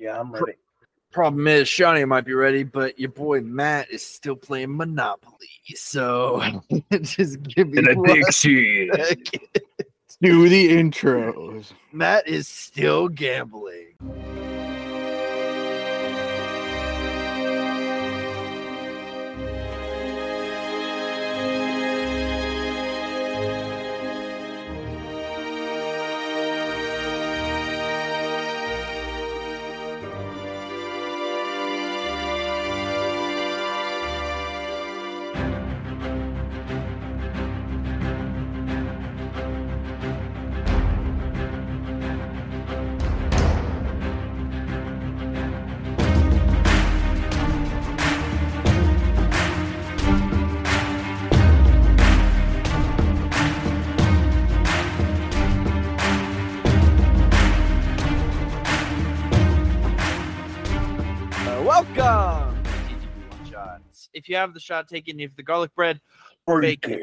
Yeah, I'm ready. Problem is, Shawnee might be ready, but your boy Matt is still playing Monopoly. So just give me In a one big scene. second. Do the intros. Matt is still gambling. You have the shot taken, if the garlic bread, bake it.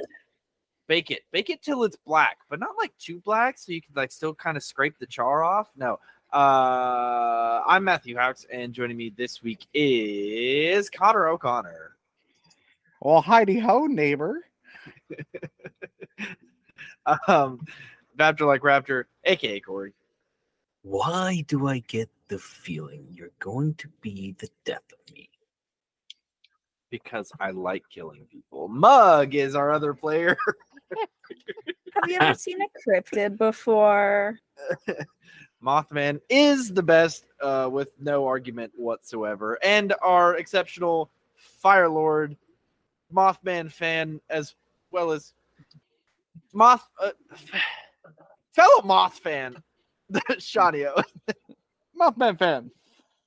Bake it. Bake it till it's black, but not like too black, so you can like still kind of scrape the char off. No. Uh, I'm Matthew Haux, and joining me this week is Connor O'Connor. Well, Heidi ho, neighbor. Um, Raptor like Raptor, aka Corey. Why do I get the feeling you're going to be the death of me? Because I like killing people. Mug is our other player. Have you ever seen a cryptid before? Mothman is the best uh, with no argument whatsoever. And our exceptional Fire Lord Mothman fan, as well as Moth, uh, fellow Moth fan, Shawnio. Mothman fan.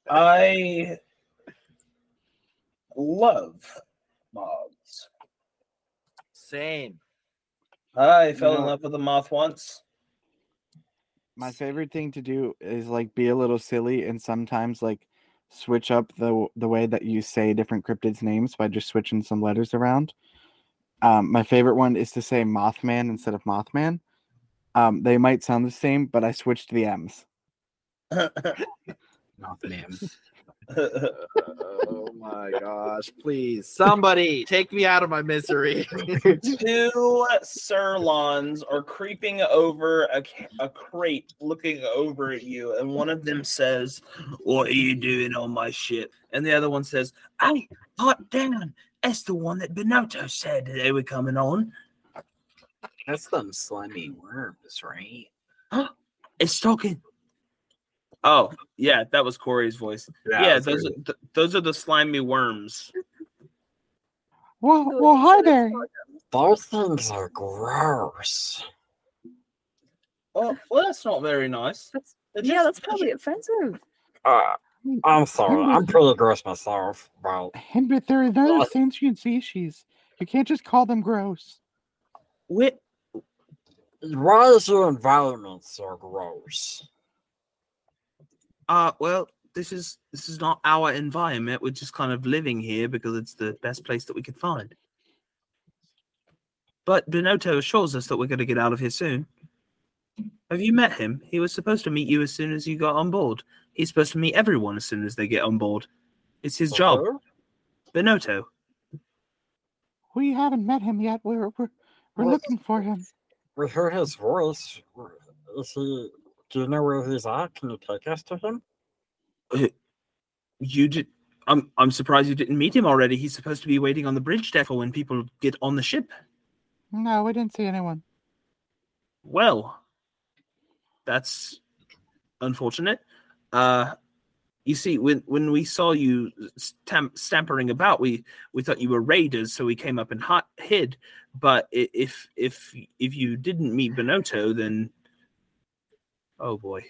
I love moths. Same. I fell in No. love with a moth once. My favorite thing to do is like be a little silly and sometimes like switch up the the way that you say different cryptids names by just switching some letters around. Um, my favorite one is to say Mothman instead of Mothman. Um, they might sound the same, but I switched the M's. Mothman. Oh my gosh. Please, somebody take me out of my misery. Two Cerlons are creeping over a, a crate looking over at you, and one of them says, What are you doing on my ship? And the other one says, Hey, pipe down. That's the one that Benotto said they were coming on. That's them slimy worms, right? It's talking. Oh, yeah, that was Corey's voice. Yeah, those are, th- those are the slimy worms. Well, well, hi there. those things are gross. Oh, well, that's not very nice. That's, They're yeah, that's probably offensive. Uh, I'm sorry. I'm pretty gross myself. Well, And but they're another What? sentient species. You can't just call them gross. Wait, why is your environment so gross? Uh, well, this is this is not our environment. We're just kind of living here because it's the best place that we could find. But Benotto assures us that we're going to get out of here soon. Have you met him? He was supposed to meet you as soon as you got on board. He's supposed to meet everyone as soon as they get on board. It's his job. Uh-huh. Benotto. We haven't met him yet. We're we're, we're Well, looking for him. We heard his voice. Is he? Do you know where he's at? Can you take us to him? You did. I'm I'm surprised you didn't meet him already. He's supposed to be waiting on the bridge deck for when people get on the ship. No, we didn't see anyone. Well, that's unfortunate. Uh, you see, when when we saw you stamp, stampering about, we we thought you were raiders, so we came up and hot, hid. But if if if you didn't meet Benotto, then oh boy,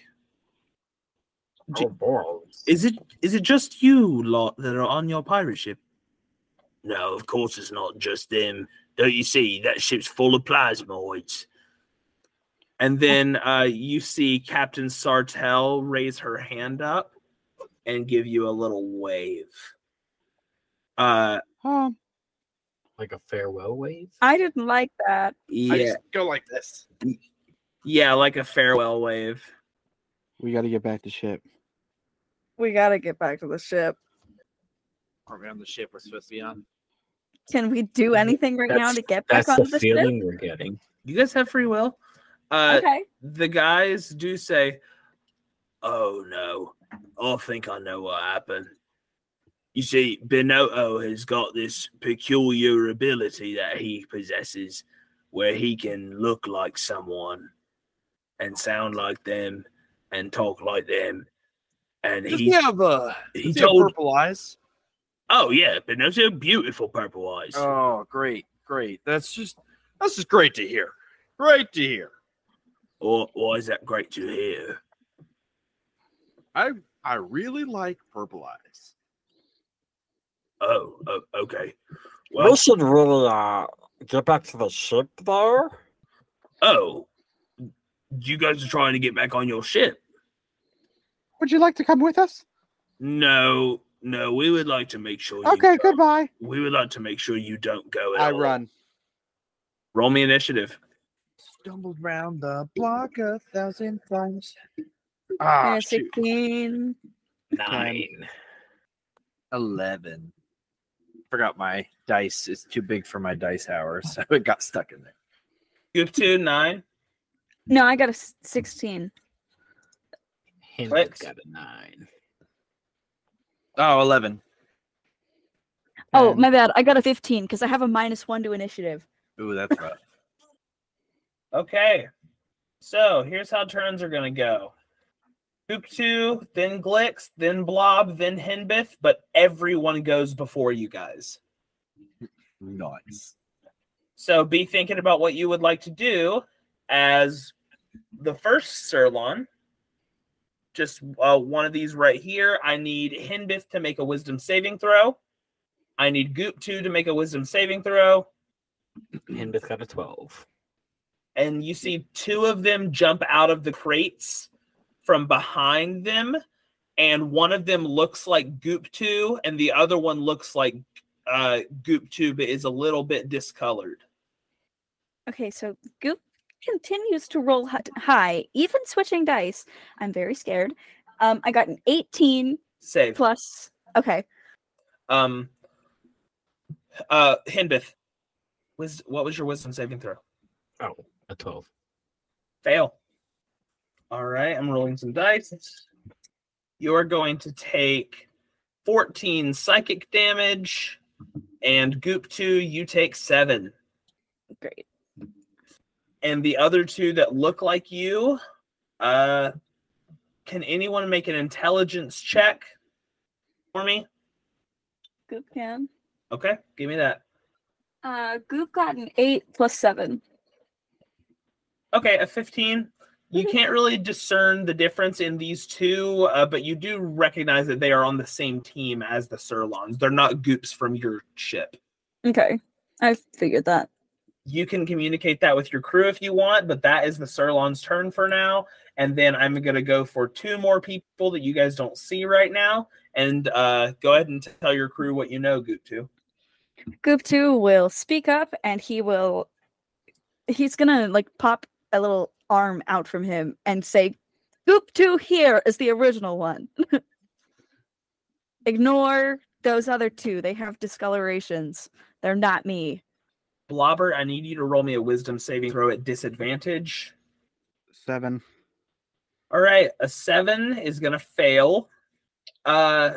Oh boy. is it is it just you lot that are on your pirate ship? No, of course it's not just them. Don't you see that ship's full of plasmoids? And then uh, you see Captain Sartell raise her hand up and give you a little wave. Uh, Um, Like a farewell wave? I didn't like that. I yeah, just go like this. Yeah, like a farewell wave. we got to get back to ship. We gotta get back to the ship. Are we on the ship we're supposed to be on? Can we do anything right now to get back That's onto the the, ship? feeling we're getting. You guys have free will. Uh, okay. the guys do say, "Oh no, I think I know what happened." You see, Benotto has got this peculiar ability that he possesses, where he can look like someone, and sound like them, and talk like them, and Does he he have uh he does he have told, purple eyes? "Oh yeah, Benotto, beautiful purple eyes." Oh, great, great. That's just that's just great to hear. Great to hear. Or why is that great to hear? I I really like purple eyes. Oh, oh okay. we should really uh get back to the ship though. oh, you guys are trying to get back on your ship. Would you like to come with us? No, no, we would like to make sure. Okay, don't- goodbye. We would like to make sure you don't go. At I all. run. Roll me initiative. Stumbled round the block a thousand times. Ah, shoot. 16. Nine. eleven. Forgot my dice is too big for my dice hour, so it got stuck in there. Guup Tuu nine. No, I got a 16. Hendrik Lex? got a nine. Oh, 11. Oh, Ten. my bad. I got a 15 because I have a minus one to initiative. Ooh, that's rough. Okay, so here's how turns are gonna go. Guup Tuu, then Glix, then Blob, then Hinbith, but everyone goes before you guys. nice. So be thinking about what you would like to do as the first Cerlon. Just uh, one of these right here. I need Hinbith to make a wisdom saving throw. I need Guup Tuu to make a wisdom saving throw. Hinbith got a twelve. And you see two of them jump out of the crates from behind them. And one of them looks like Guup Tuu, and the other one looks like uh, Guup Tuu, but is a little bit discolored. Okay, so Goop continues to roll high, even switching dice. I'm very scared. Um, I got an 18 Save. plus. Okay, Um, uh, Hinbith, was what was your wisdom saving throw? Oh, a twelve. Fail. All right, I'm rolling some dice. You're going to take 14 psychic damage, and Guup Tuu, you take 7. great. And the other two that look like you, uh, can anyone make an intelligence check for me? Goop can. Okay, give me that. Uh, Goop got an 8 plus 7. Okay, a 15. You can't really discern the difference in these two, uh, but you do recognize that they are on the same team as the Cerlons. They're not goops from your ship. Okay, I figured that. You can communicate that with your crew if you want, but that is the Cerlon's turn for now. And then I'm going to go for two more people that you guys don't see right now. And uh, go ahead and tell your crew what you know, Guup Tuu. Guup Tuu will speak up and he will. He's gonna like pop a little arm out from him and say, Guup Tuu here is the original one. Ignore those other two. They have discolorations. They're not me. Blobert, I need you to roll me a wisdom saving throw at disadvantage. Seven. All right, a seven is gonna fail. Uh,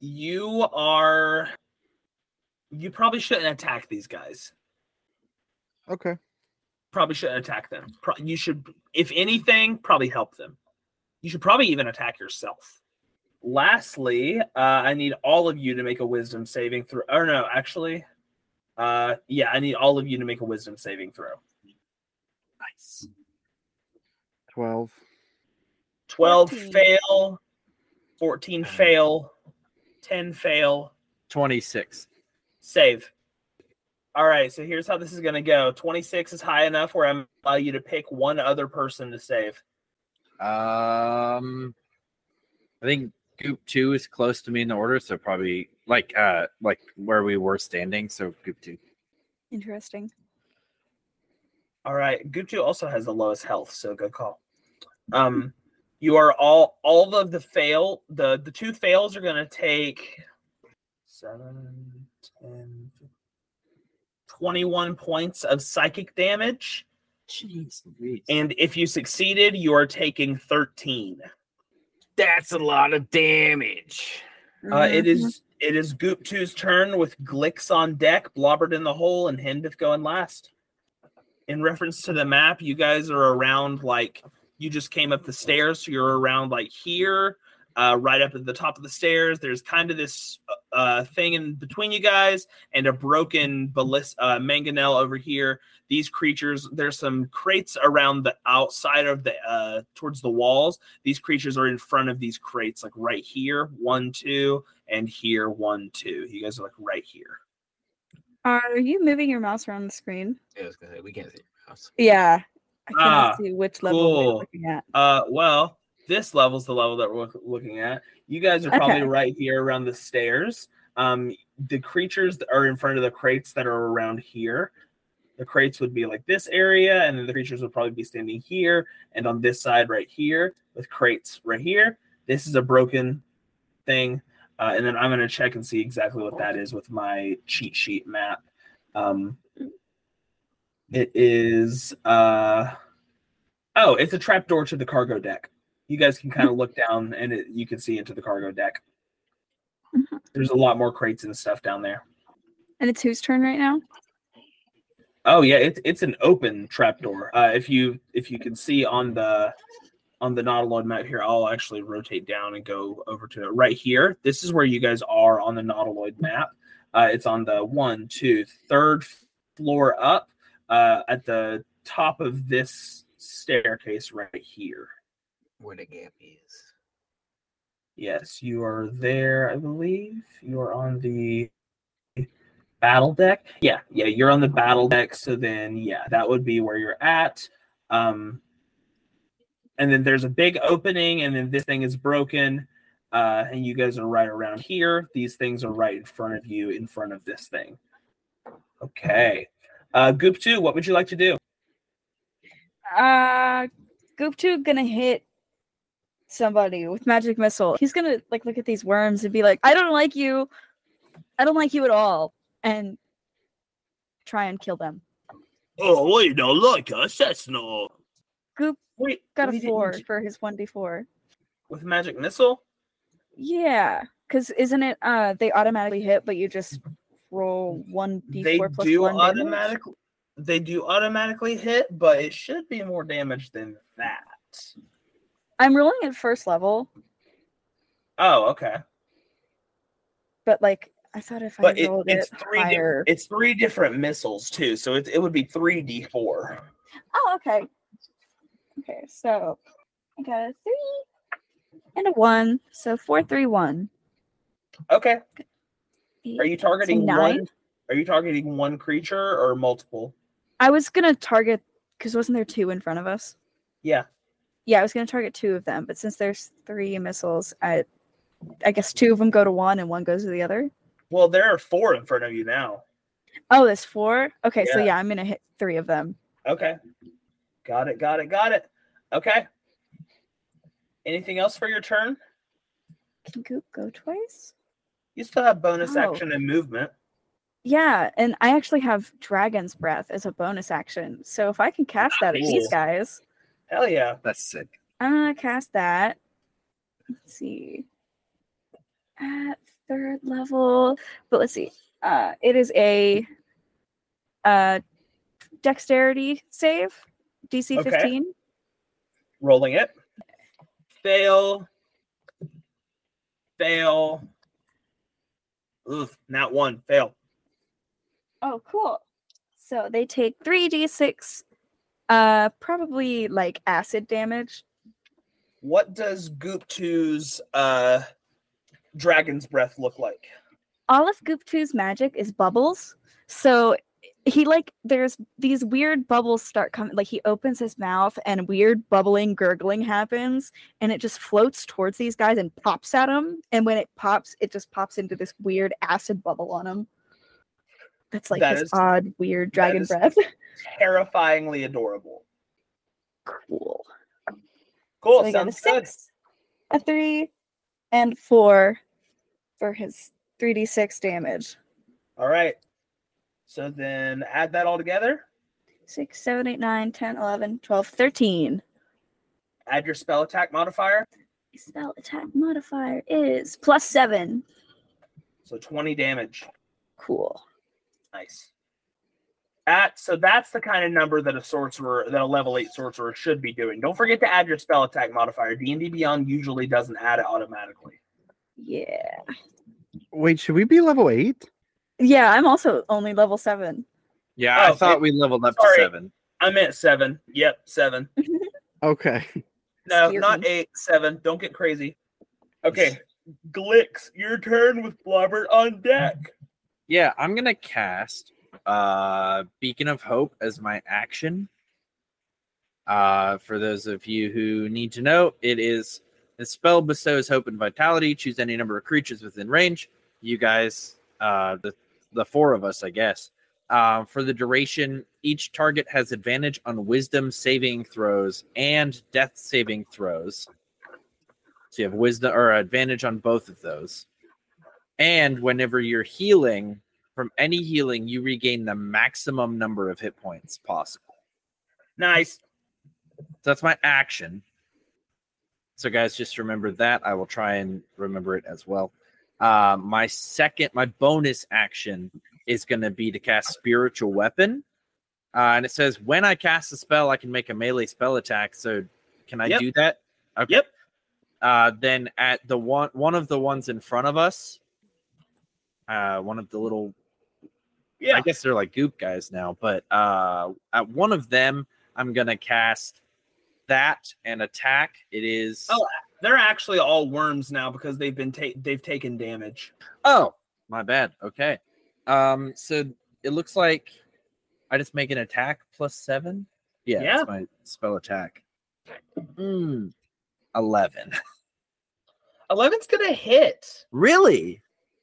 you are. You probably shouldn't attack these guys. Okay. Probably shouldn't attack them. Pro- you should, if anything, probably help them. You should probably even attack yourself. Lastly, uh, I need all of you to make a wisdom saving throw. Or no, actually, uh, yeah, I need all of you to make a wisdom saving throw. Nice. Twelve. 12 14. fail, 14 fail, 10 fail, 26. save. All right, so here's how this is going to go 26 is high enough where I'm allow you to pick one other person to save. Um, I think Guup Tuu is close to me in the order, so probably like uh like where we were standing, so Guup Tuu. Interesting. All right, Guup Tuu also has the lowest health, so good call. Um, You are all all of the fail the the two fails are gonna take seven, 10, 21 points of psychic damage. Jeez And if you succeeded, you are taking 13. that's a lot of damage. Uh, it is it is Guup Tuu's turn with Glix on deck, Blobert in the hole, and Hinbith going last. In reference to the map, you guys are around like you just came up the stairs, so you're around like here, uh, right up at the top of the stairs. There's kind of this uh, thing in between you guys and a broken ballis- uh, mangonel over here. These creatures, there's some crates around the outside of the uh, towards the walls. These creatures are in front of these crates, like right here, one, two, and here, one, two. You guys are like right here. Are you moving your mouse around the screen? Yeah, I was gonna say we can't see your mouse. Yeah. I cannot Ah, see which level we're looking at. Uh, well, this level's the level that we're looking at. You guys are probably Okay. right here around the stairs. Um, the creatures are in front of the crates that are around here. The crates would be like this area, and then the creatures would probably be standing here and on this side right here with crates right here. This is a broken thing, uh, and then I'm gonna check and see exactly what that is with my cheat sheet map. Um, it is uh oh, it's a trapdoor to the cargo deck. You guys can kind of look down and it, you can see into the cargo deck. Mhm. There's a lot more crates and stuff down there. And it's whose turn right now? Oh yeah, it's it's an open trapdoor. Uh, if you if you can see on the on the Nautiloid map here, I'll actually rotate down and go over to it right here. This is where you guys are on the Nautiloid map. Uh, it's on the one, two, third floor up uh, at the top of this staircase right here. Where the gap is. Yes, you are there, I believe. You are on the battle deck. Yeah, yeah, you're on the battle deck. So then, yeah, that would be where you're at. Um, and then there's a big opening, and then this thing is broken. Uh, and you guys are right around here. These things are right in front of you, in front of this thing. Okay. Uh, Guup Tuu, what would you like to do? Uh Guup Tuu gonna hit somebody with magic missile. He's gonna like look at these worms and be like, I don't like you. I don't like you at all. And try and kill them. Oh, wait, don't like us. That's no. Goop Wait, got a we didn't four for his 1d4. with magic missile. Yeah. Cause isn't it uh they automatically hit, but you just roll one d4 they plus do one damage? automatically they do automatically hit, but it should be more damage than that. I'm rolling at first level, Oh, okay. but like I thought if But I it, it's it three di- it's three different missiles too, so it, it would be three d four. Oh, okay. Okay, so I got a three and a one, so four, three, one. Okay. Eight, Are you targeting nine? one? Are you targeting one creature or multiple? I was gonna target because wasn't there two in front of us? Yeah. Yeah, I was gonna target two of them, but since there's three missiles, I, I guess two of them go to one and one goes to the other. Well, there are four in front of you now. Oh, there's four. Okay, so Yeah. yeah, I'm gonna hit three of them. Okay. Got it. Got it. Got it. Okay. Anything else for your turn? Can Goop go twice? You still have bonus Oh. action and movement. Yeah, and I actually have Dragon's Breath as a bonus action. So if I can cast that at these guys, Hell yeah. That's sick. I'm gonna cast that. Let's see. At third level, but let's see. Uh, it is a uh dexterity save, DC Okay. 15. rolling it. Fail. Fail. Oof, not one. Fail. Oh, cool. So they take three d6, uh, probably like acid damage. What does Guup Tuu's uh dragon's breath look like? all of Guup Tuu's magic is bubbles. So he like there's these weird bubbles start coming like he opens his mouth and weird bubbling gurgling happens and it just floats towards these guys and pops at them and when it pops it just pops into this weird acid bubble on him that's like That his is- odd weird dragon breath Terrifyingly adorable. cool Cool. so we got a sounds good. six, a three, and four for his 3d6 damage. All right. So then add that all together. 6, 7, 8, 9, 10, 11, 12, 13. Add your spell attack modifier. Spell attack modifier is plus 7. So 20 damage. Cool. Nice. At so that's the kind of number that a sorcerer that a level eight sorcerer should be doing. Don't forget to add your spell attack modifier. D and D Beyond usually doesn't add it automatically. Yeah. Wait, should we be level eight? Yeah, I'm also only level 7. Yeah, Oh, I thought it- we leveled up sorry. to seven. I meant seven. Yep, seven. Okay. No, Excuse not me. eight, seven. Don't get crazy. Okay, Glix, your turn with Blobert on deck. Yeah, I'm gonna cast uh Beacon of Hope as my action. Uh for those of you who need to know, it is the spell bestows hope and vitality. Choose any number of creatures within range. You guys, uh the the four of us, I guess. Um, for the duration, each target has advantage on wisdom saving throws and death saving throws. So you have wisdom or advantage on both of those. And whenever you're healing, from any healing, you regain the maximum number of hit points possible. Nice. So that's my action. So, guys, just remember that. I will try and remember it as well. Uh, my second, my bonus action is going to be to cast Spiritual Weapon. Uh, and it says when I cast a spell, I can make a melee spell attack. So, can I Yep. do that? Okay. Yep. Uh, then at the one, one of the ones in front of us, uh, one of the little Yeah. I guess they're like goop guys now, but uh at one of them, I'm gonna cast that and attack. It is Oh. They're actually all worms now because they've been ta- they've taken damage. oh my bad. Okay. Um so it looks like I just make an attack plus seven. Yeah, Yeah. that's my spell attack. Mm, Eleven. 11's gonna hit. really?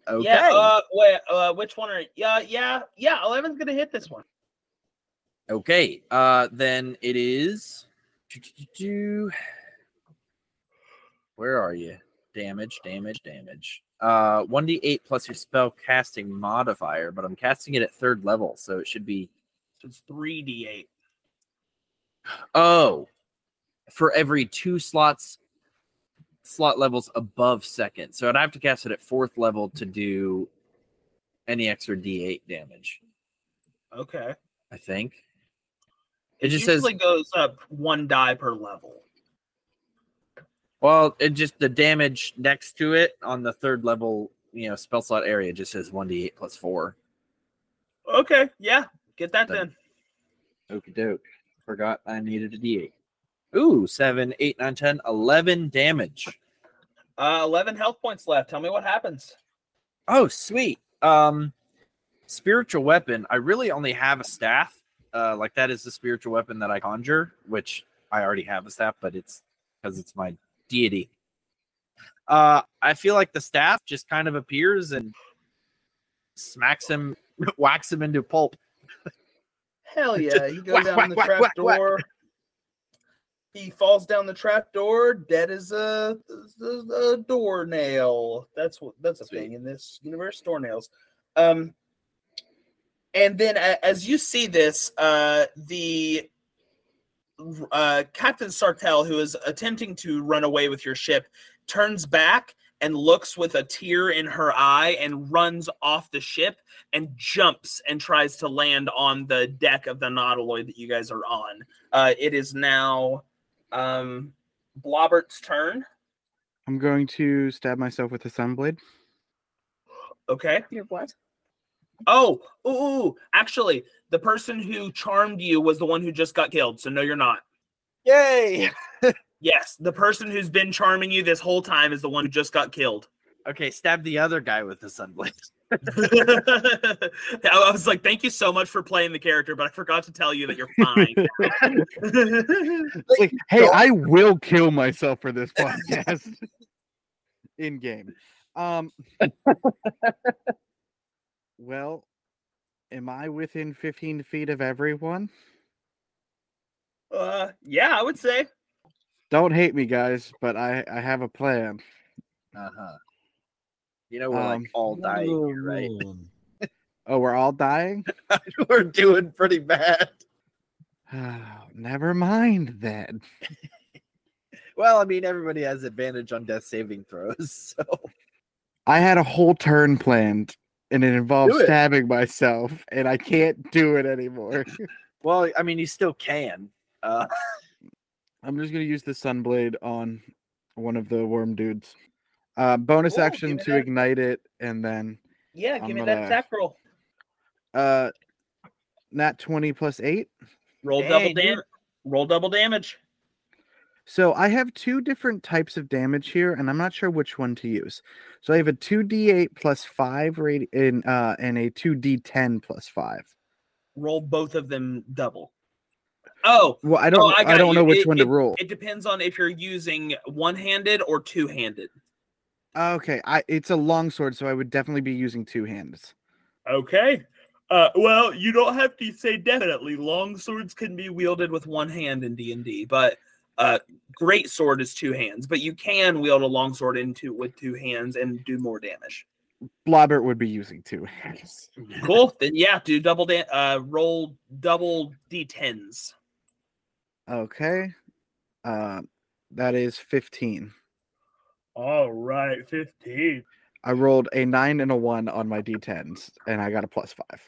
Okay. Yeah. Uh, wait. Uh, which one are? Yeah. Yeah. Yeah. 11's gonna hit this one. Okay. Uh then it is Where are you? Damage, damage, damage. Uh 1d8 plus your spell casting modifier, but I'm casting it at third level, so it should be So it's three d8. oh for every two slots slot levels above second. So I'd have to cast it at fourth level to hmm. do any extra d8 damage, Okay. I think. It, It just says goes up one die per level. Well, it just the damage next to it on the third level, you know, spell slot area just says 1d8 plus 4. Okay. Yeah. Get that Done. then. Okie doke. Forgot I needed a d8. Ooh, 7, 8, 9, 10, 11 damage. Uh, 11 health points left. Tell me what happens. Oh, sweet. Um, spiritual weapon. I really only have a staff. Uh, like that is the spiritual weapon that I conjure, which I already have a staff, but it's because it's my deity. Uh, I feel like the staff just kind of appears and smacks him, whacks him into pulp. Hell yeah. You go whack, down whack, the whack, trap whack, whack. door. He falls down the trap door, dead as a, a, a door nail. That's what that's a thing in this universe. Door nails. Um, and then as you see this, uh, the uh, Captain Sartell, who is attempting to run away with your ship, turns back and looks with a tear in her eye and runs off the ship and jumps and tries to land on the deck of the Nautiloid that you guys are on. Uh, it is now um, Blobert's turn. I'm going to stab myself with a sunblade. Okay. You're what? Oh, ooh, ooh, actually, the person who charmed you was the one who just got killed. So no, you're not. Yay! Yes, the person who's been charming you this whole time is the one who just got killed. Okay, stab the other guy with the sunblade. I was like, thank you so much for playing the character, but I forgot to tell you that you're fine. Like, hey, I will kill myself for this podcast in game. Um, well, am I within 15 feet of everyone? uh, yeah, I would say. Don't hate me, guys, but I I have a plan. Uh huh. You know we're like Um, all dying here, right? Oh, we're all dying. we're doing pretty bad. Never mind then. Well, I mean, everybody has advantage on death saving throws, so I had a whole turn planned, and it involved it. stabbing myself, and I can't do it anymore. well, I mean, you still can. Uh, I'm just gonna use the sunblade on one of the worm dudes. Uh, bonus Cool, action to that. ignite it, and then Yeah, I'm give me gonna- that attack roll. uh, nat twenty plus eight. Roll Dang, double damage. Roll double damage. So I have two different types of damage here, and I'm not sure which one to use. So I have a two d8 plus five radi- in uh, and a two d10 plus five. Roll both of them double. Oh, Well, I don't. Oh, I I, don't you. know which It- one to roll. it depends on if you're using one-handed or two-handed. Okay, I it's a long sword, so I would definitely be using two hands. Okay. Uh, well, you don't have to say definitely. Long swords can be wielded with one hand in D and D, but uh, great sword is two hands. But you can wield a long sword into with two hands and do more damage. Blobert would be using two hands. Cool. then yeah, do double da- uh, roll double d10s. Okay, uh, that is fifteen. All right, fifteen. I rolled a nine and a one on my d10s, and I got a plus five.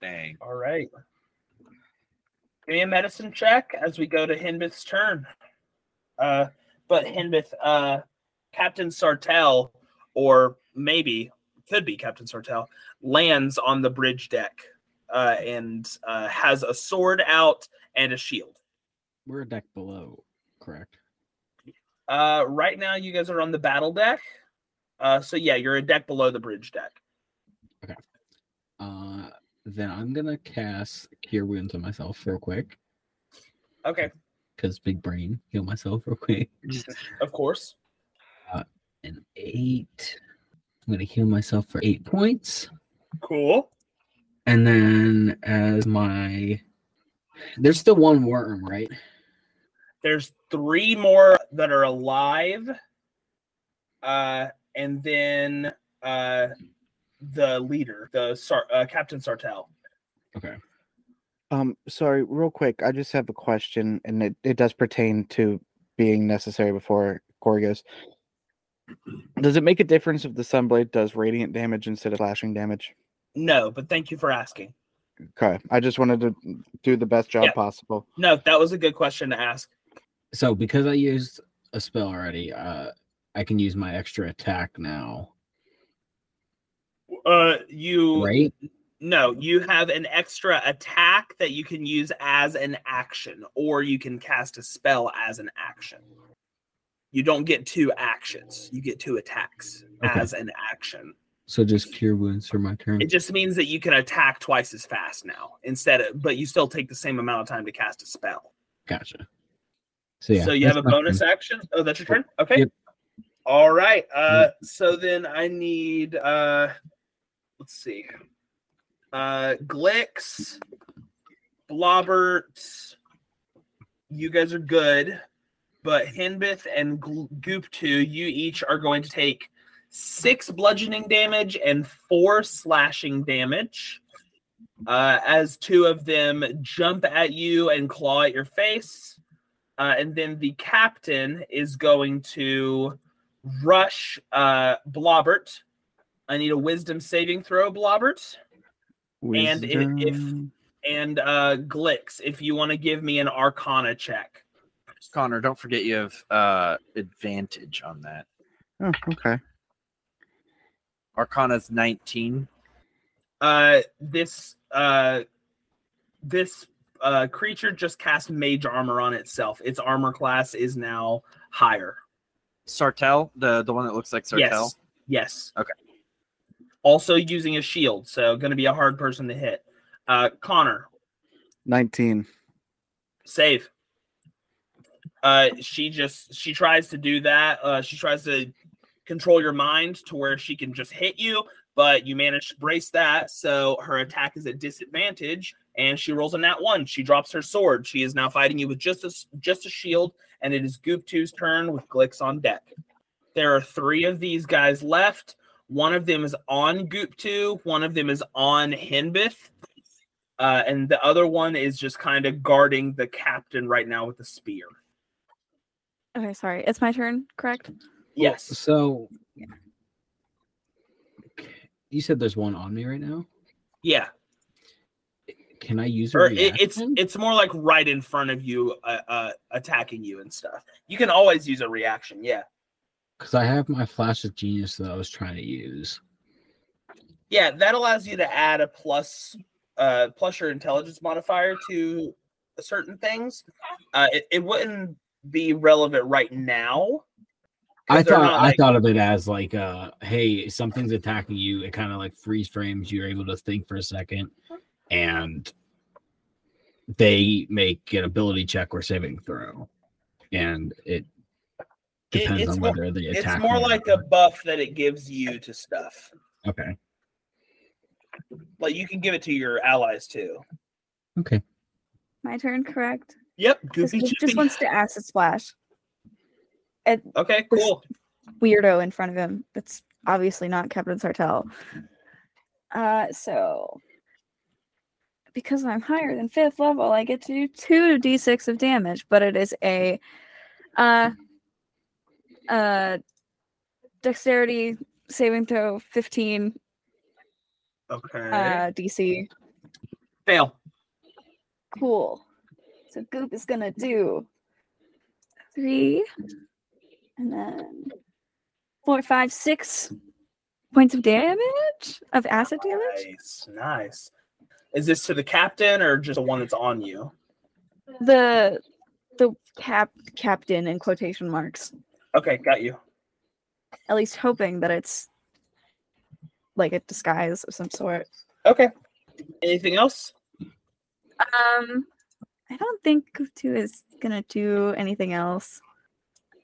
dang. All right. Give me a medicine check as we go to Hinbith's turn. Uh, but Hinbith, uh, Captain Sartell, or maybe could be Captain Sartell, lands on the bridge deck uh, and uh, has a sword out and a shield. We're a deck below, correct? Uh, right now, you guys are on the battle deck. Uh, so yeah, you're a deck below the bridge deck. Okay. Uh, then I'm gonna cast Cure Wounds on myself real quick, Okay, cause big brain, heal myself real quick. of course. Uh, An eight. I'm gonna heal myself for eight points, Cool. and then as my, there's still one worm, right? There's three more that are alive. Uh, and then uh, the leader, the Sar- uh, Captain Sartell. Okay. Um, sorry, real quick. I just have a question, and it, it does pertain to being necessary before Corey goes. Does it make a difference if the sunblade does radiant damage instead of slashing damage? No, but thank you for asking. Okay, I just wanted to do the best job Yeah. possible. No, that was a good question to ask. So because I used a spell already, uh, I can use my extra attack now, Uh, you right? no, you have an extra attack that you can use as an action, or you can cast a spell as an action. You don't get two actions; you get two attacks Okay. as an action. So just Cure Wounds for my turn. It just means that you can attack twice as fast now instead of, but you still take the same amount of time to cast a spell. Gotcha. So yeah. so you have a bonus turn. action. Oh, that's your turn. Okay. Yep. All right. Uh, so then I need. Uh, let's see. Uh, Glix, Blobert. You guys are good, but Hinbith and Guup Tuu, you each are going to take six bludgeoning damage and four slashing damage. Uh, as two of them jump at you and claw at your face. Uh, and then the captain is going to rush uh, Blobert. I need a wisdom saving throw, Blobert. And i- if- And uh, Glix, if you want to give me an arcana check. Connor, don't forget you have uh advantage on that. Oh, okay. Arcana's 19. Uh, this uh, this uh, creature just cast mage armor on itself. Its armor class is now higher. Sartell, the the one that looks like Sartell. Yes. Yes. Okay. Also using a shield, so going to be a hard person to hit. Uh, Connor, Nineteen. save. Uh, she just she tries to do that. Uh, she tries to control your mind to where she can just hit you, but you manage to brace that, so her attack is at disadvantage, and she rolls a nat one. She drops her sword. She is now fighting you with just a s- just a shield and it is Guup Tuu's turn with Glix on deck. There are three of these guys left. One of them is on Guup Tuu, one of them is on Hinbith, uh, and the other one is just kind of guarding the captain right now with a spear. Okay, sorry. It's my turn, correct? Yes. So you said there's one on me right now. Yeah. Can I use a Or it, it's it's more like right in front of you, uh, uh, attacking you and stuff. You can always use a reaction. Yeah. Because I have my flash of genius that I was trying to use. Yeah, that allows you to add a plus uh plus your intelligence modifier to certain things. Uh it, it wouldn't be relevant right now. I thought I like- thought of it as like uh hey, something's attacking you. It kind of like freeze frames. You're able to think for a second, and they make an ability check or saving throw, and it It- depends it's on more- whether they it's more me or like a buff that it gives you to stuff. okay. Like you can give it to your allies too. Okay. My turn, correct? Yep, This goofy. kid just wants to acid splash. At Okay, cool. weirdo in front of him. That's obviously not Captain Sartell. Uh, so because I'm higher than fifth level, I get to do two d6 of damage, but it is a uh uh dexterity saving throw 15 Okay. uh DC. Fail. Cool. So Goop is gonna do three, and then four, five, six points of damage of acid damage. Nice, nice. Is this to the captain or just the one that's on you? The the cap captain in quotation marks. Okay, got you. At least hoping that it's like a disguise of some sort. Okay. Anything else? Um, I don't think Guup Tuu is gonna do anything else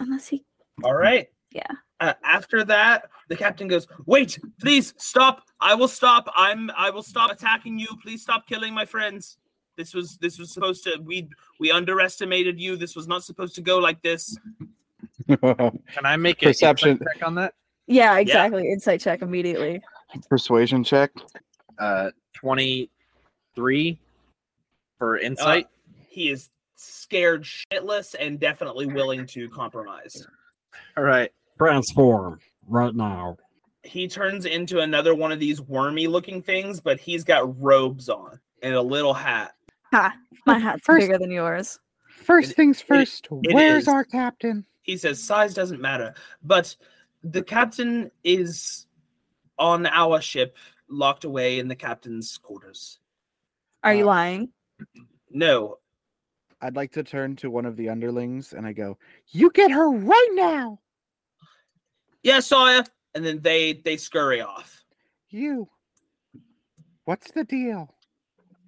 unless he. All right. Yeah. Uh, after that, the captain goes, "Wait, please stop. I will stop. I'm. I will stop attacking you. Please stop killing my friends. This was. This was supposed to. We. We underestimated you. This was not supposed to go like this. Can I make a Perception. check on that? Yeah, exactly. Insight check immediately. Persuasion check. Uh, twenty-three for insight. He is scared shitless and definitely willing to compromise. All right. Transform right now. He turns into another one of these wormy looking things, but he's got robes on and a little hat. Ha! My hat's First- bigger than yours. First things first. it where's is. our captain? he says size doesn't matter but the captain is on our ship locked away in the captain's quarters Are you Uh, lying? no I'd like to turn to one of the underlings and I go, "You get her right now. Yes sire and then they they scurry off You. What's the deal?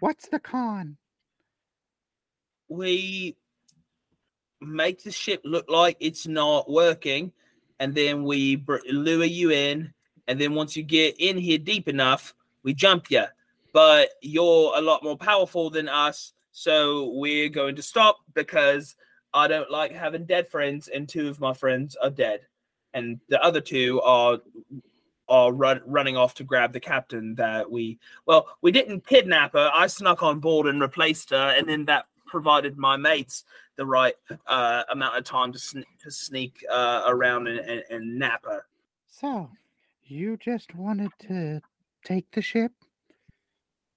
What's the con?" we make the ship look like it's not working and then we br- lure you in and then once you get in here deep enough we jump you but you're a lot more powerful than us so we're going to stop because i don't like having dead friends and two of my friends are dead and the other two are are run, running off to grab the captain that we well we didn't kidnap her. I snuck on board and replaced her and then that provided my mates the right uh, amount of time to, sn- to sneak uh, around and, and, and nap her. So, you just wanted to take the ship?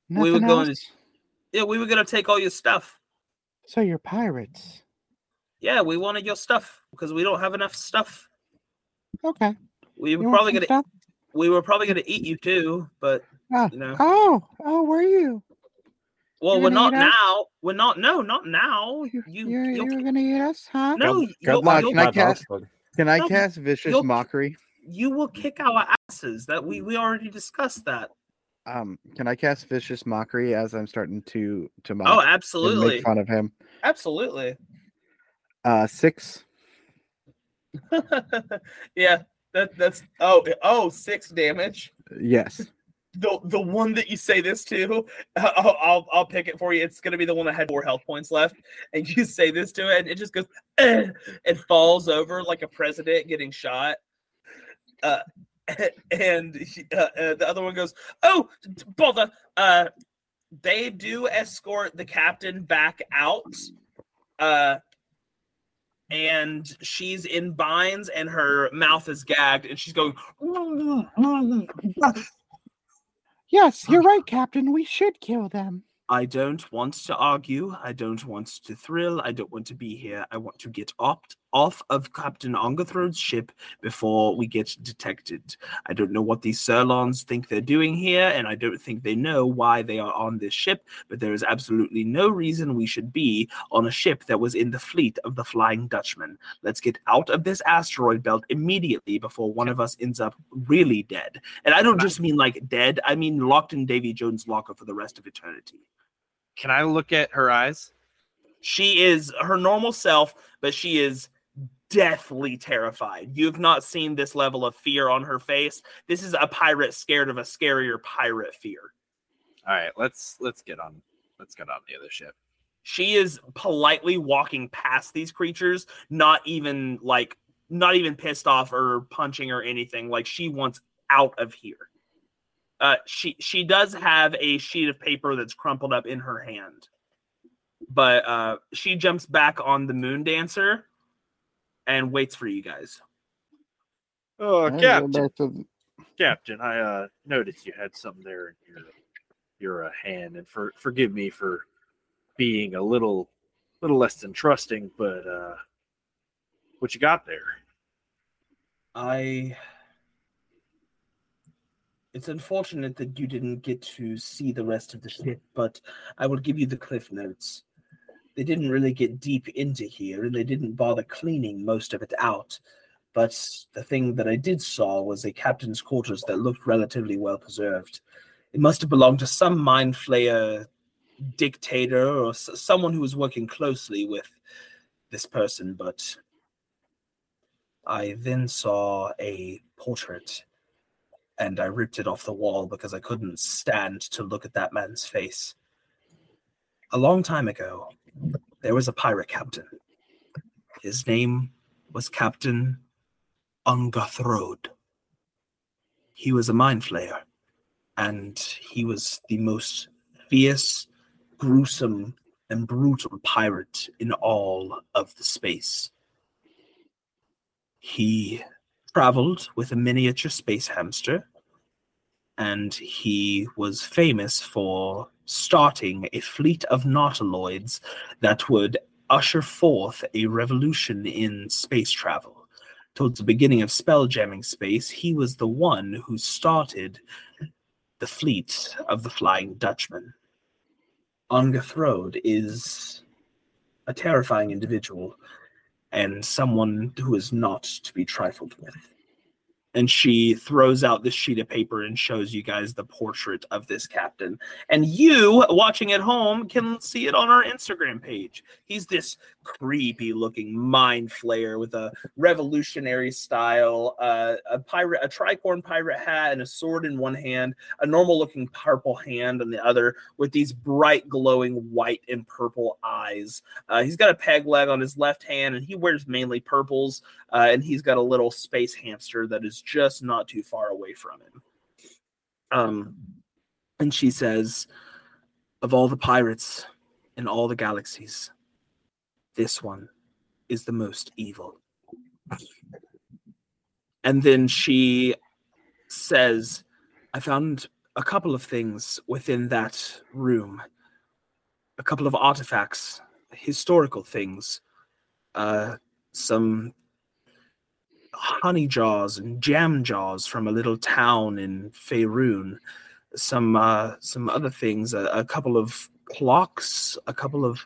We were Nothing going to- yeah we were going to take all your stuff. So you're pirates. yeah we wanted your stuff because we don't have enough stuff Okay. we were want probably going to stuff? we were probably going to eat you too but Oh. you know Oh, oh, were you? well you're we're not eat us? now we're not no not now You, you you're, you'll- you're gonna eat us, huh? no Good- you'll- good luck, you'll- Can I cast- Can I No, cast vicious mockery? you will kick our asses that we we already discussed that Um, can I cast vicious mockery as I'm starting to to mock oh absolutely make fun of him? absolutely Uh, six. yeah that that's oh oh six damage Yes. the the one that you say this to, I'll I'll, I'll pick it for you. It's gonna be the one that had four health points left, and you say this to it, and it just goes eh, and falls over like a president getting shot. Uh, and uh, uh, the other one goes, "Oh, bother! Uh, they do escort the captain back out." Uh, and she's in binds and her mouth is gagged and she's going Yes, you're right, Captain. We should kill them. I don't want to argue. I don't want to thrill. I don't want to be here. I want to get opt off of Captain Ongathrode's ship before we get detected. I don't know what these Cerlons think they're doing here, and I don't think they know why they are on this ship, but there is absolutely no reason we should be on a ship that was in the fleet of the Flying Dutchman. Let's get out of this asteroid belt immediately before one of us ends up really dead. And I don't just mean like dead, I mean locked in Davy Jones' locker for the rest of eternity. Can I look at her eyes? She is her normal self, but she is deathly terrified. You have not seen this level of fear on her face. This is a pirate scared of a scarier pirate fear. All right, let's let's get on let's get on the other ship. She is politely walking past these creatures, not even like not even pissed off or punching or anything. Like she wants out of here. Uh, she she does have a sheet of paper that's crumpled up in her hand, but uh, she jumps back on the moon dancer and waits for you guys. Oh, I Captain, to- Captain, I uh, noticed you had something there in your your uh, hand, and for forgive me for being a little little less than trusting, but uh, what you got there? I. It's unfortunate that you didn't get to see the rest of the ship, but I will give you the cliff notes. They didn't really get deep into here, and they didn't bother cleaning most of it out. But the thing that I did saw was a captain's quarters that looked relatively well preserved. It must have belonged to some mind flayer dictator or s- someone who was working closely with this person, but I then saw a portrait and I ripped it off the wall because I couldn't stand to look at that man's face. A long time ago, there was a pirate captain. His name was Captain Ungathrode. He was a mind flayer, and he was the most fierce, gruesome, and brutal pirate in all of the space. He traveled with a miniature space hamster, and he was famous for starting a fleet of nautiloids that would usher forth a revolution in space travel. Towards the beginning of spelljamming space, he was the one who started the fleet of the Flying Dutchman. Ongathrode is a terrifying individual and someone who is not to be trifled with. And she throws out this sheet of paper and shows you guys the portrait of this captain. And you, watching at home, can see it on our Instagram page. He's this creepy looking mind flayer with a revolutionary style, uh, a pirate, a tricorn pirate hat, and a sword in one hand, a normal looking purple hand in the other, with these bright, glowing white and purple eyes. Uh, he's got a peg leg on his left hand, and he wears mainly purples. Uh, and he's got a little space hamster that is just not too far away from him. Um, and she says, "Of all the pirates in all the galaxies, this one is the most evil." And then she says, "I found a couple of things within that room, a couple of artifacts, historical things, uh, some." honey jars and jam jars from a little town in Faerun, some uh, some other things, a, a couple of clocks, a couple of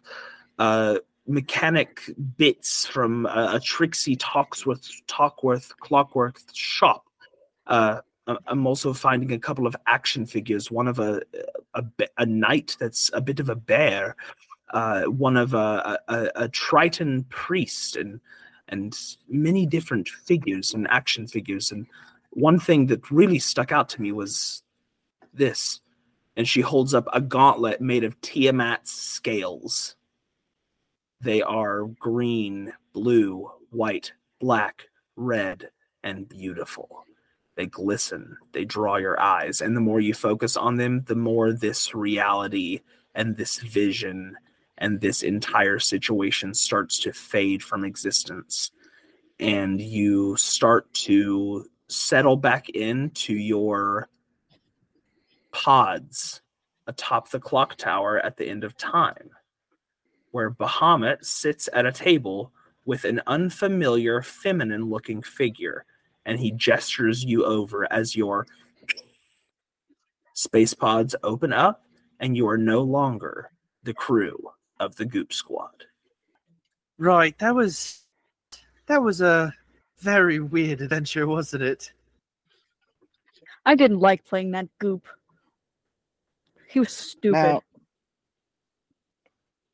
uh, mechanic bits from a, Trixie Talksworth Talkworth Clockwork shop. Uh, I'm also finding a couple of action figures. One of a a, a knight that's a bit of a bear. Uh, one of a, a, a Triton priest and and many different figures and action figures. And one thing that really stuck out to me was this. And she holds up a gauntlet made of Tiamat's scales. They are green, blue, white, black, red, and beautiful. They glisten, they draw your eyes, and the more you focus on them, the more this reality and this vision and this entire situation starts to fade from existence. And you start to settle back into your pods atop the clock tower at the end of time, where Bahamut sits at a table with an unfamiliar feminine looking figure, and he gestures you over as your space pods open up, and you are no longer the crew of the Guup Squad. Right, that was that was a very weird adventure, wasn't it? I didn't like playing that goop. He was stupid. Now,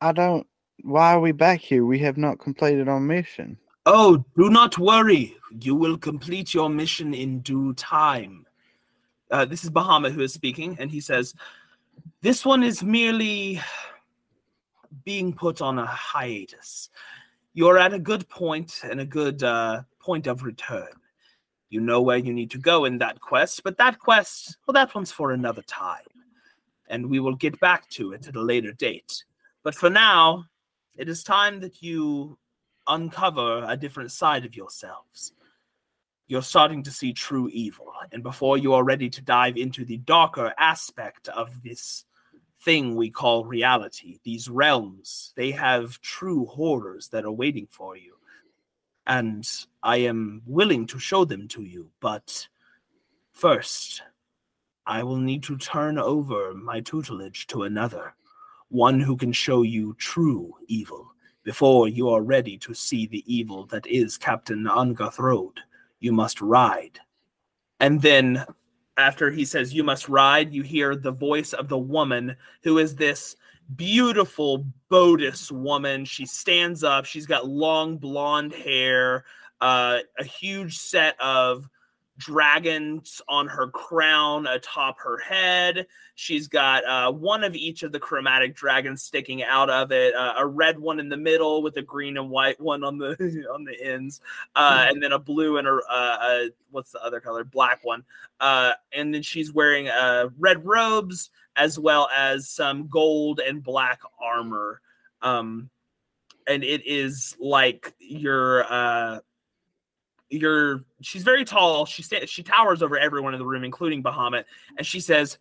I don't. Why are we back here? We have not completed our mission. Oh, do not worry. You will complete your mission in due time. Uh, this is Bahamut who is speaking, and he says, This one is merely being put on a hiatus. You're at a good point and a good uh, point of return. You know where you need to go in that quest, but that quest, well, that one's for another time. And we will get back to it at a later date. But for now, it is time that you uncover a different side of yourselves. You're starting to see true evil. And before you are ready to dive into the darker aspect of this thing we call reality, these realms, they have true horrors that are waiting for you. And I am willing to show them to you, but first, I will need to turn over my tutelage to another, one who can show you true evil before you are ready to see the evil that is Captain Angathrode. You must ride. And then after he says you must ride, you hear the voice of the woman who is this beautiful Bodis woman. She stands up. She's got long blonde hair, uh, a huge set of dragons on her crown atop her head. She's got uh, one of each of the chromatic dragons sticking out of it, uh, a red one in the middle with a green and white one on the on the ends, uh, and then a blue and a, uh, a what's the other color? Black one. Uh, and then she's wearing uh, red robes as well as some gold and black armor. Um, and it is like your uh you're she's very tall. She sta- she towers over everyone in the room, including Bahamut, and she says,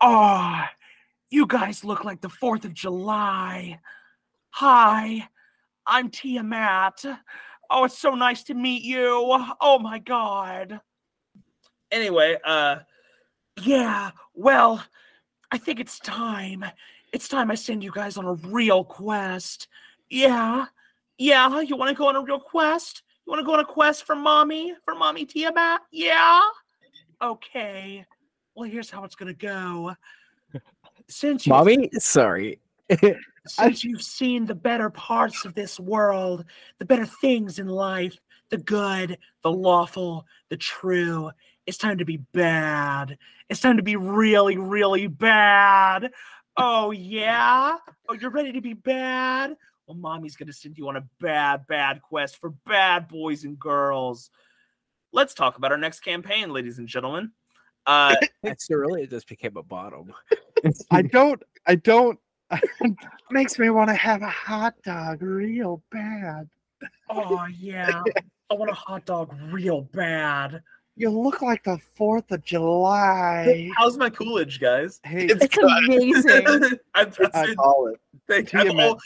"Oh, you guys look like the Fourth of July. Hi, I'm Tiamat. Oh, it's so nice to meet you. Oh my god. Anyway, uh, yeah. Well, I think it's time. It's time I send you guys on a real quest. Yeah, yeah. You want to go on a real quest? You want to go on a quest for mommy? For mommy Tiamat? Yeah? Okay. Well, here's how it's going to go. Since Mommy, sorry. since you've seen the better parts of this world, the better things in life, the good, the lawful, the true, it's time to be bad. It's time to be really, really bad. Oh, yeah? Oh, you're ready to be bad? Well, mommy's going to send you on a bad, bad quest for bad boys and girls. Let's talk about our next campaign, ladies and gentlemen. Uh, That's really it just became a bottom. I don't. I don't. makes me want to have a hot dog real bad. oh, yeah. I want a hot dog real bad. You look like the Fourth of July. How's my Coolidge, guys? Hey, It's amazing. I've, I I've, call it. Thank- I've, al-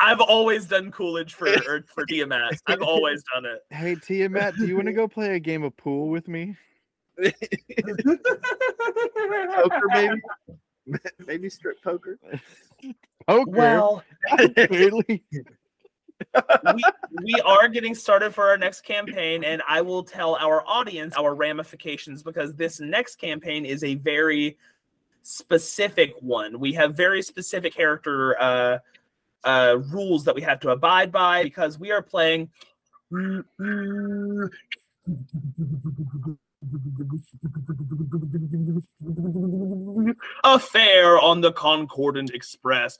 I've always done Coolidge for or er, for Tiamat. I've always done it. hey Tiamat, do you want to go play a game of pool with me? Poker, maybe. maybe strip poker. Poker. well, really? we, we are getting started for our next campaign, and I will tell our audience our ramifications because this next campaign is a very specific one. We have very specific character uh, uh, rules that we have to abide by because we are playing Affair on the Concordant Express.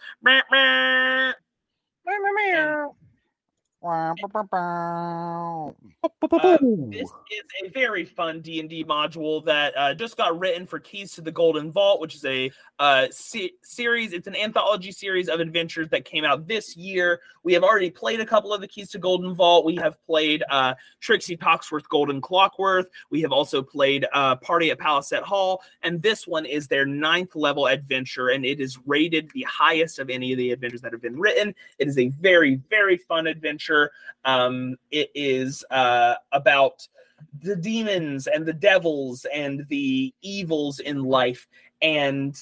Uh, this is a very fun D and D module that uh, just got written for Keys to the Golden Vault, which is a uh, se- series. It's an anthology series of adventures that came out this year. We have already played a couple of the Keys to Golden Vault. We have played uh, Trixie Tockworth Golden Clockworth. We have also played uh, Party at Palisade Hall, and this one is their ninth level adventure, and it is rated the highest of any of the adventures that have been written. It is a very very fun adventure. Um, it is uh, about the demons and the devils and the evils in life. And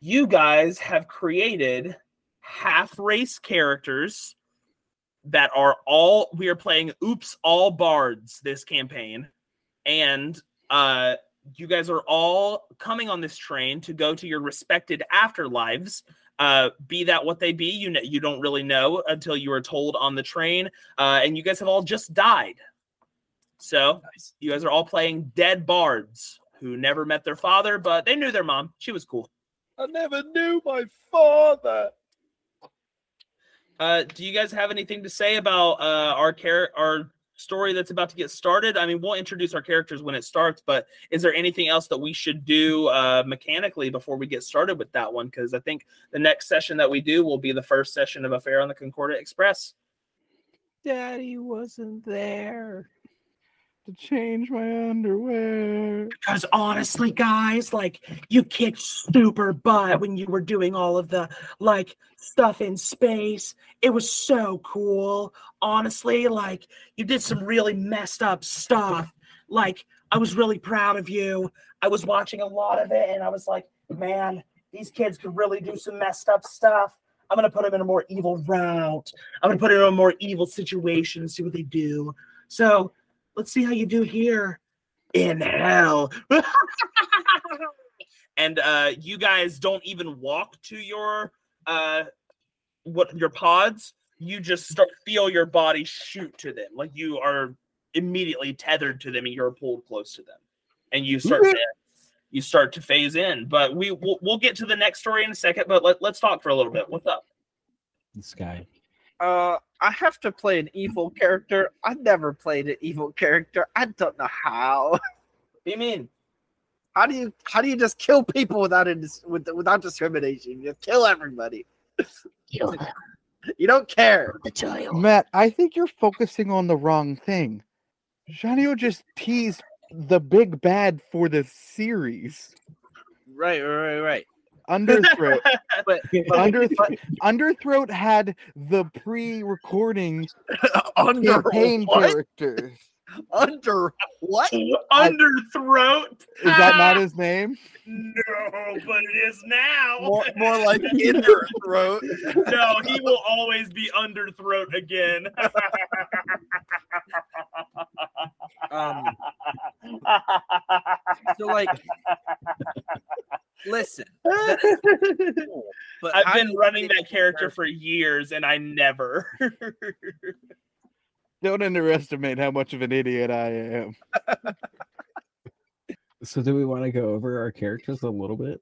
you guys have created half race characters that are all we are playing oops all bards this campaign and uh you guys are all coming on this train to go to your respected afterlives uh, be that what they be, you know, you don't really know until you are told on the train. Uh, and you guys have all just died. So nice. you guys are all playing dead bards who never met their father, but they knew their mom. She was cool. I never knew my father. Uh, do you guys have anything to say about uh, our care, our story that's about to get started? I mean, we'll introduce our characters when it starts, but is there anything else that we should do uh, mechanically before we get started with that one? Because I think the next session that we do will be the first session of Affair on the Concordant Express. Daddy wasn't there to change my underwear. Because honestly, guys, like you kicked super butt when you were doing all of the like stuff in space. It was so cool. Honestly, like you did some really messed up stuff. Like I was really proud of you. I was watching a lot of it and I was like, man, these kids could really do some messed up stuff. I'm gonna put them in a more evil route. I'm gonna put them in a more evil situation, and see what they do. So let's see how you do here in hell. and uh, you guys don't even walk to your uh, what your pods. You just start feel your body shoot to them, like you are immediately tethered to them, and you're pulled close to them, and you start to you start to phase in. But we we'll, we'll get to the next story in a second. But let, let's talk for a little bit. What's up? This guy. Uh, I have to play an evil character. I've never played an evil character. I don't know how. What do you mean? How do you how do you just kill people without indis- with, without discrimination? You just kill everybody. Kill them. You don't care. The child. Matt, I think you're focusing on the wrong thing. Shawnio just teased the big bad for the series. Right, right, right. Underthroat. But, Under, Underthroat had the pre-recording under campaign what? characters. Under what? Underthroat. Is that not his name? No, but it is now. More, more like in your throat. no, he will always be underthroat again. Um, so like, listen. cool, but I've been do running that character for years and I never. Don't underestimate how much of an idiot I am. So do we want to go over our characters a little bit?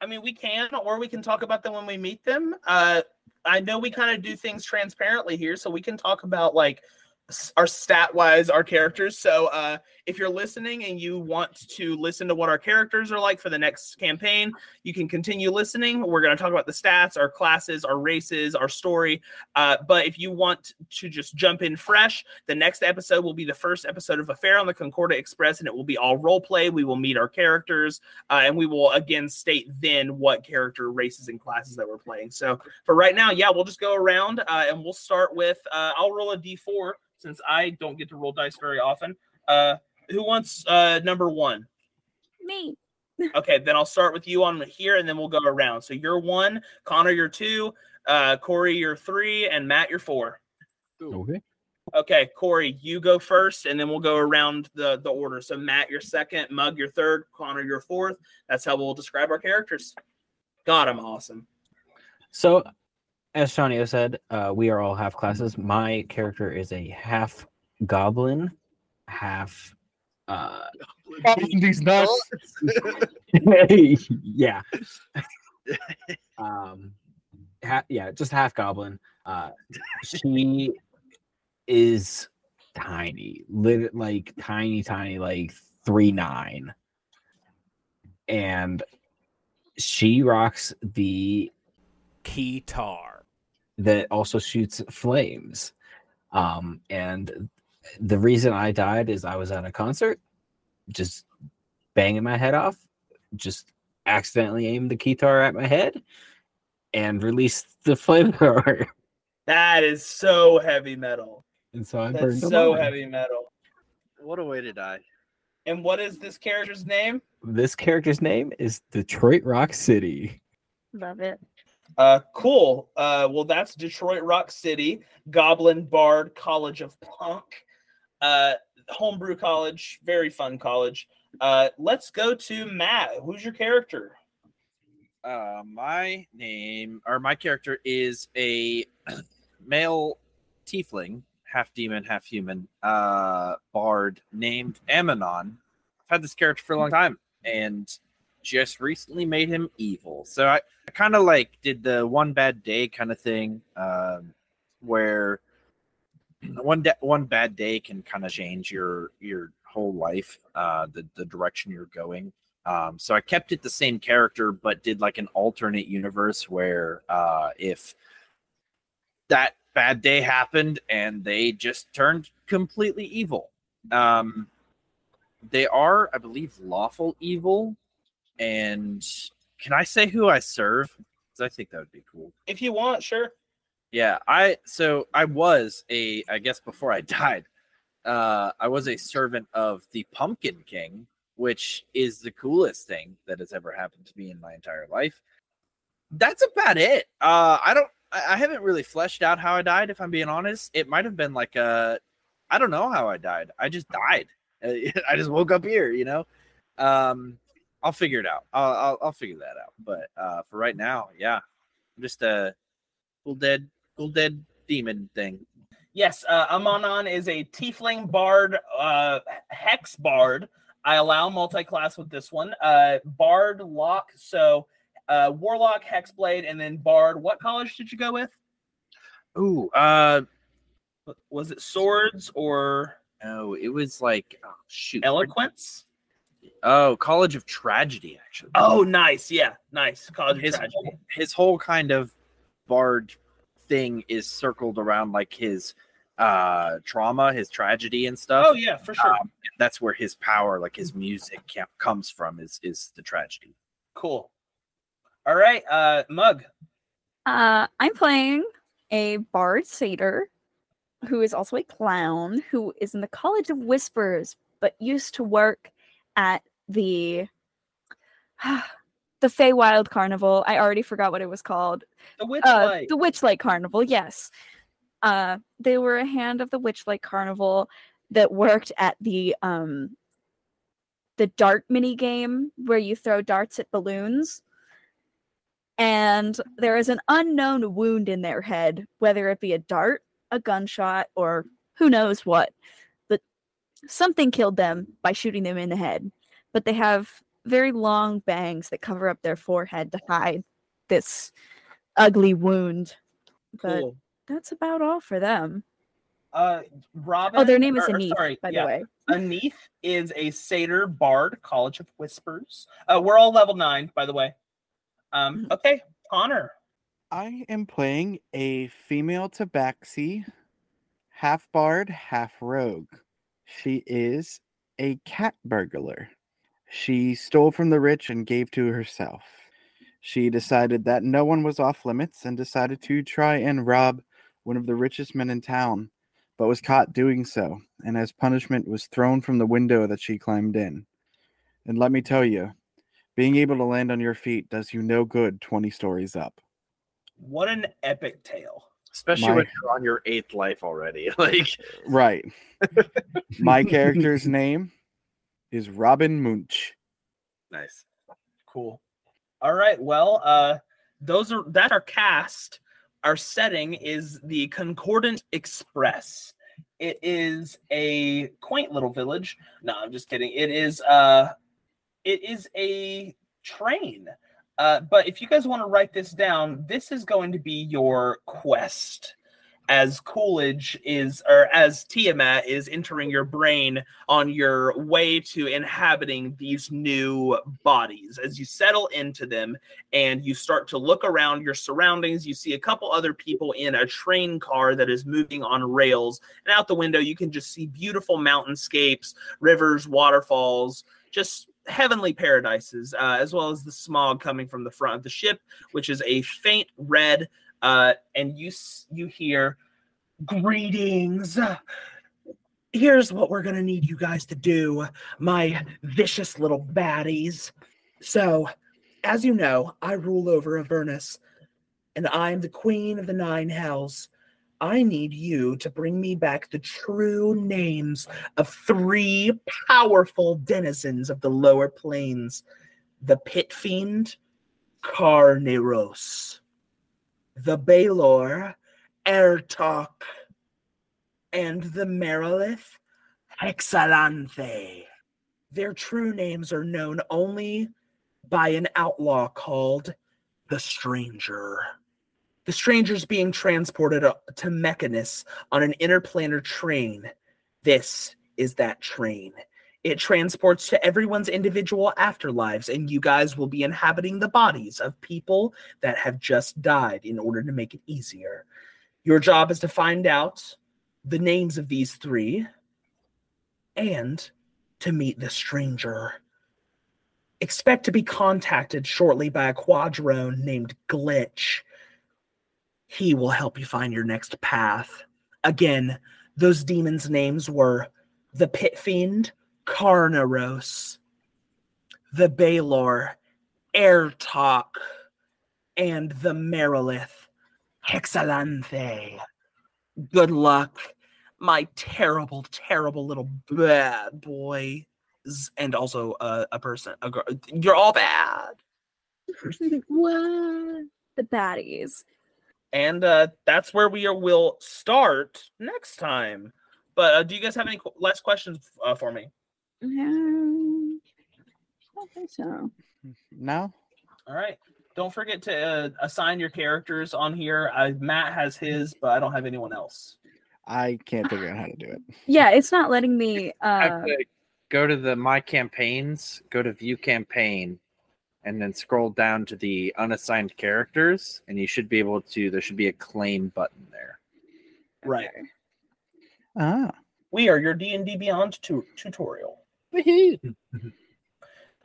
I mean, we can, or we can talk about them when we meet them. Uh, I know we kind of do things transparently here, so we can talk about like s- our stat wise, our characters. So, uh, if you're listening and you want to listen to what our characters are like for the next campaign, you can continue listening. We're going to talk about the stats, our classes, our races, our story. Uh, but if you want to just jump in fresh, the next episode will be the first episode of Affair on the Concordant Express, and it will be all role play. We will meet our characters, uh, and we will again state then what character races and classes that we're playing. So for right now, yeah, we'll just go around uh, and we'll start with uh, I'll roll a d4 since I don't get to roll dice very often. Uh, who wants uh, number one? Me. Okay, then I'll start with you on here, and then we'll go around. So you're one, Connor, you're two, uh, Corey, you're three, and Matt, you're four. Okay. Okay, Corey, you go first, and then we'll go around the the order. So Matt, you're second, Mug, you're third, Connor, you're fourth. That's how we'll describe our characters. God, I'm awesome. So, as Shawnio said, uh, we are all half classes. My character is a half goblin, half Uh, These nuts. yeah. um, ha- yeah, just half goblin. Uh, she is tiny, lit- like tiny, tiny, like three nine, and she rocks the Keytar. That also shoots flames. Um, and the reason I died is I was at a concert, just banging my head off, just accidentally aimed the guitar at my head and released the flamethrower. That is so heavy metal. And so I That's burned so alive. heavy metal. What a way to die. And what is this character's name? This character's name is Detroit Rock City. Love it. Uh, cool. Uh, well, that's Detroit Rock City, Goblin Bard College of Punk, uh, homebrew college, very fun college. Uh, let's go to Matt. Who's your character? Uh, my name or my character is a male tiefling, half demon, half human, uh, bard named Ammonon. I've had this character for a long time and just recently made him evil. So I, I kind of like did the one bad day kind of thing, um, where one da- one bad day can kind of change your your whole life, uh, the the direction you're going. Um, so I kept it the same character, but did like an alternate universe where uh, if that bad day happened and they just turned completely evil. Um, they are, I believe, lawful evil. And can I say who I serve? 'Cause I think that would be cool. If you want, sure. Yeah, I so I was a I guess before I died, uh I was a servant of the Pumpkin King, which is the coolest thing that has ever happened to me in my entire life. That's about it. Uh I don't I I haven't really fleshed out how I died if I'm being honest. It might have been like a I don't know how I died. I just died. I just woke up here, you know. Um I'll figure it out. I'll I'll, I'll figure that out. But uh for right now, yeah. I'm just a cool dead cool dead demon thing. Yes, uh, Amanon is a tiefling bard, uh, hex bard. I allow multi-class with this one. Uh, bard lock, so uh, warlock, hexblade, and then bard. What college did you go with? Ooh, uh Was it swords or no, it was like oh, shoot. eloquence? Oh, College of Tragedy, actually. Oh, nice. Yeah, nice. College of his Tragedy. whole, his whole kind of bard thing is circled around like his uh trauma, his tragedy and stuff. Oh yeah, for sure. Um, that's where his power, like his music, ca- comes from. Is is the tragedy? Cool. All right, uh, Mug. Uh, I'm playing a bard satyr who is also a clown who is in the College of Whispers but used to work at the the Feywild Carnival. I already forgot what it was called. The Witch Uh, the Witchlight Carnival, yes. Uh, they were a hand of the Witchlight Carnival that worked at the um the dart mini game where you throw darts at balloons. And there is an unknown wound in their head, whether it be a dart, a gunshot, or who knows what. But something killed them by shooting them in the head. But they have very long bangs that cover up their forehead to hide this ugly wound. But Cool. that's about all for them. Uh, Robin. Oh, their name is or- or Anith, sorry, by yeah. the way. Anith is a satyr bard, College of Whispers. Uh, we're all level nine, by the way. Um, okay, Connor. I am playing a female tabaxi, half bard, half rogue. She is a cat burglar. She stole from the rich and gave to herself. She decided that no one was off limits and decided to try and rob one of the richest men in town, but was caught doing so, and as punishment was thrown from the window that she climbed in. And let me tell you, being able to land on your feet does you no good 20 stories up. What an epic tale. Especially My- when you're on your eighth life already. Like Right. My character's name is Robin Munch. nice. Cool. All right. Well, uh, those are that's our cast. Our setting is the Concordant Express. it is a quaint little village. No, I'm just kidding. It is uh it is a train. Uh, but if you guys want to write this down, this is going to be your quest as Coolidge is, or as Tiamat is entering your brain on your way to inhabiting these new bodies. As you settle into them and you start to look around your surroundings, you see a couple other people in a train car that is moving on rails. And out the window, you can just see beautiful mountainscapes, rivers, waterfalls, just heavenly paradises, uh, as well as the smog coming from the front of the ship, which is a faint red. Uh, and you you hear Greetings. Here's what we're going to need you guys to do, my vicious little baddies. So, as you know, I rule over Avernus, and I'm the queen of the nine hells. I need you to bring me back the true names of three powerful denizens of the lower plains the Pit Fiend, Carneros, the Balor, Airtalk, and the Marilith, Hexalanthe. Their true names are known only by an outlaw called the Stranger. The Stranger's being transported to Mechanus on an interplanar train. This is that train. It transports to everyone's individual afterlives, and you guys will be inhabiting the bodies of people that have just died in order to make it easier. Your job is to find out the names of these three and to meet the stranger. Expect to be contacted shortly by a quadrone named Glitch. He will help you find your next path. Again, those demons' names were the Pit Fiend, Carnaros, the Balor, Airtalk, and the Marilith, Hexalanthe. Good luck, my terrible, terrible little bad boy. and also a, a person. A girl. You're all bad. what? The baddies. And uh, that's where we are, will start next time. But uh, do you guys have any last questions uh, for me? Um, I don't think so. No? All right. Don't forget to uh, assign your characters on here. Uh, Matt has his, but I don't have anyone else. I can't figure out how to do it. Yeah, it's not letting me. Uh, to go to the my campaigns, go to view campaign, and then scroll down to the unassigned characters, and you should be able to. There should be a claim button there. Right. Ah. We are your D and D Beyond tu- tutorial.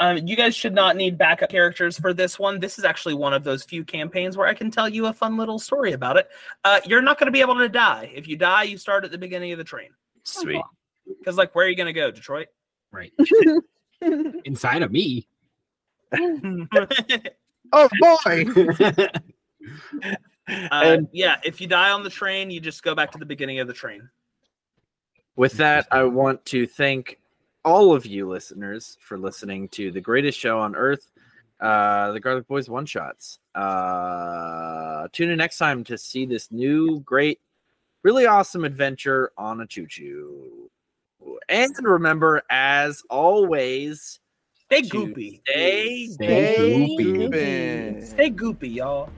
Um, you guys should not need backup characters for this one. This is actually one of those few campaigns where I can tell you a fun little story about it. Uh, you're not going to be able to die. If you die, you start at the beginning of the train. Sweet. Because, like, where are you going to go? Detroit? Right. Inside of me. Oh boy. Uh, yeah, if you die on the train, you just go back to the beginning of the train. With that, I want to thank all of you listeners for listening to the greatest show on earth, uh, the Garlic Boys One Shots. Uh, tune in next time to see this new, great, really awesome adventure on a choo choo. And remember, as always, Stay to goopy. Stay Stay goopy. goopy. Stay goopy, y'all.